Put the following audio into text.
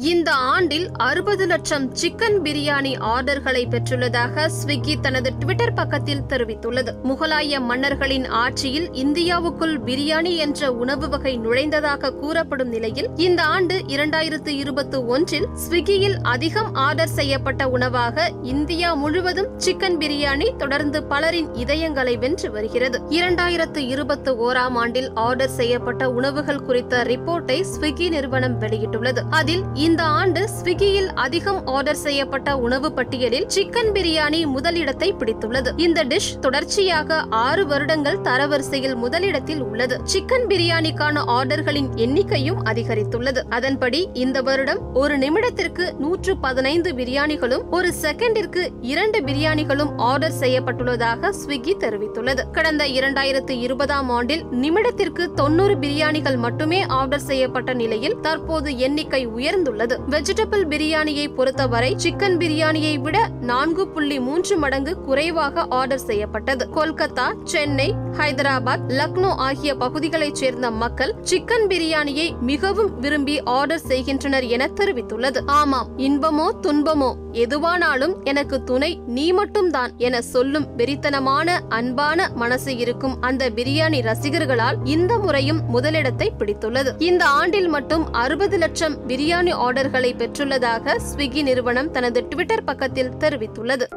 இந்த ஆண்டில் அறுபது லட்சம் சிக்கன் பிரியாணி ஆர்டர்களை பெற்றுள்ளதாக ஸ்விக்கி தனது ட்விட்டர் பக்கத்தில் தெரிவித்துள்ளது. முகலாய மன்னர்களின் ஆட்சியில் இந்தியாவுக்குள் பிரியாணி என்ற உணவு வகை நுழைந்ததாக கூறப்படும் நிலையில் இந்த ஆண்டு இரண்டாயிரத்து இருபத்தி ஒன்றில் ஸ்விக்கியில் அதிகம் ஆர்டர் செய்யப்பட்ட உணவாக இந்தியா முழுவதும் சிக்கன் பிரியாணி தொடர்ந்து பலரின் இதயங்களை வென்று வருகிறது. இரண்டாயிரத்து இருபத்தி ஓராம் ஆண்டில் ஆர்டர் செய்யப்பட்ட உணவுகள் குறித்த ரிப்போர்ட்டை ஸ்விக்கி நிறுவனம் வெளியிட்டுள்ளது. அதில் இந்த ஆண்டு ஸ்விக்கியில் அதிகம் ஆர்டர் செய்யப்பட்ட உணவு பட்டியலில் சிக்கன் பிரியாணி முதலிடத்தை பிடித்துள்ளது. இந்த டிஷ் தொடர்ச்சியாக ஆறு வருடங்கள் தரவரிசையில் முதலிடத்தில் உள்ளது. சிக்கன் பிரியாணிக்கான ஆர்டர்களின் எண்ணிக்கையும் அதிகரித்துள்ளது. அதன்படி இந்த வருடம் ஒரு நிமிடத்திற்கு நூற்று பதினைந்து பிரியாணிகளும் ஒரு செகண்டிற்கு இரண்டு பிரியாணிகளும் ஆர்டர் செய்யப்பட்டுள்ளதாக ஸ்விக்கி தெரிவித்துள்ளது. கடந்த இரண்டாயிரத்து இருபதாம் ஆண்டில் நிமிடத்திற்கு தொன்னூறு பிரியாணிகள் மட்டுமே ஆர்டர் செய்யப்பட்ட நிலையில் தற்போது எண்ணிக்கை உயர்ந்துள்ளது. வெஜிடபிள் பிரியாணியை பொறுத்தவரை சிக்கன் பிரியாணியை விட நான்கு புள்ளி மூன்று மடங்கு குறைவாக ஆர்டர் செய்யப்பட்டது. கொல்கத்தா சென்னை ஹைதராபாத் லக்னோ ஆகிய பகுதிகளைச் சேர்ந்த மக்கள் சிக்கன் பிரியாணியை மிகவும் விரும்பி ஆர்டர் செய்கின்றனர் என தெரிவித்துள்ளது. ஆமாம் இன்பமோ துன்பமோ எதுவானாலும் எனக்கு துணை நீ மட்டும்தான் என சொல்லும் வெறித்தனமான அன்பான மனசு இருக்கும் அந்த பிரியாணி ரசிகர்களால் இந்த முறையும் முதலிடத்தை பிடித்துள்ளது. இந்த ஆண்டில் மட்டும் அறுபது லட்சம் பிரியாணி ஆர்டர்களை பெற்றுள்ளதாக ஸ்விக்கி நிறுவனம் தனது ட்விட்டர் பக்கத்தில் தெரிவித்துள்ளது.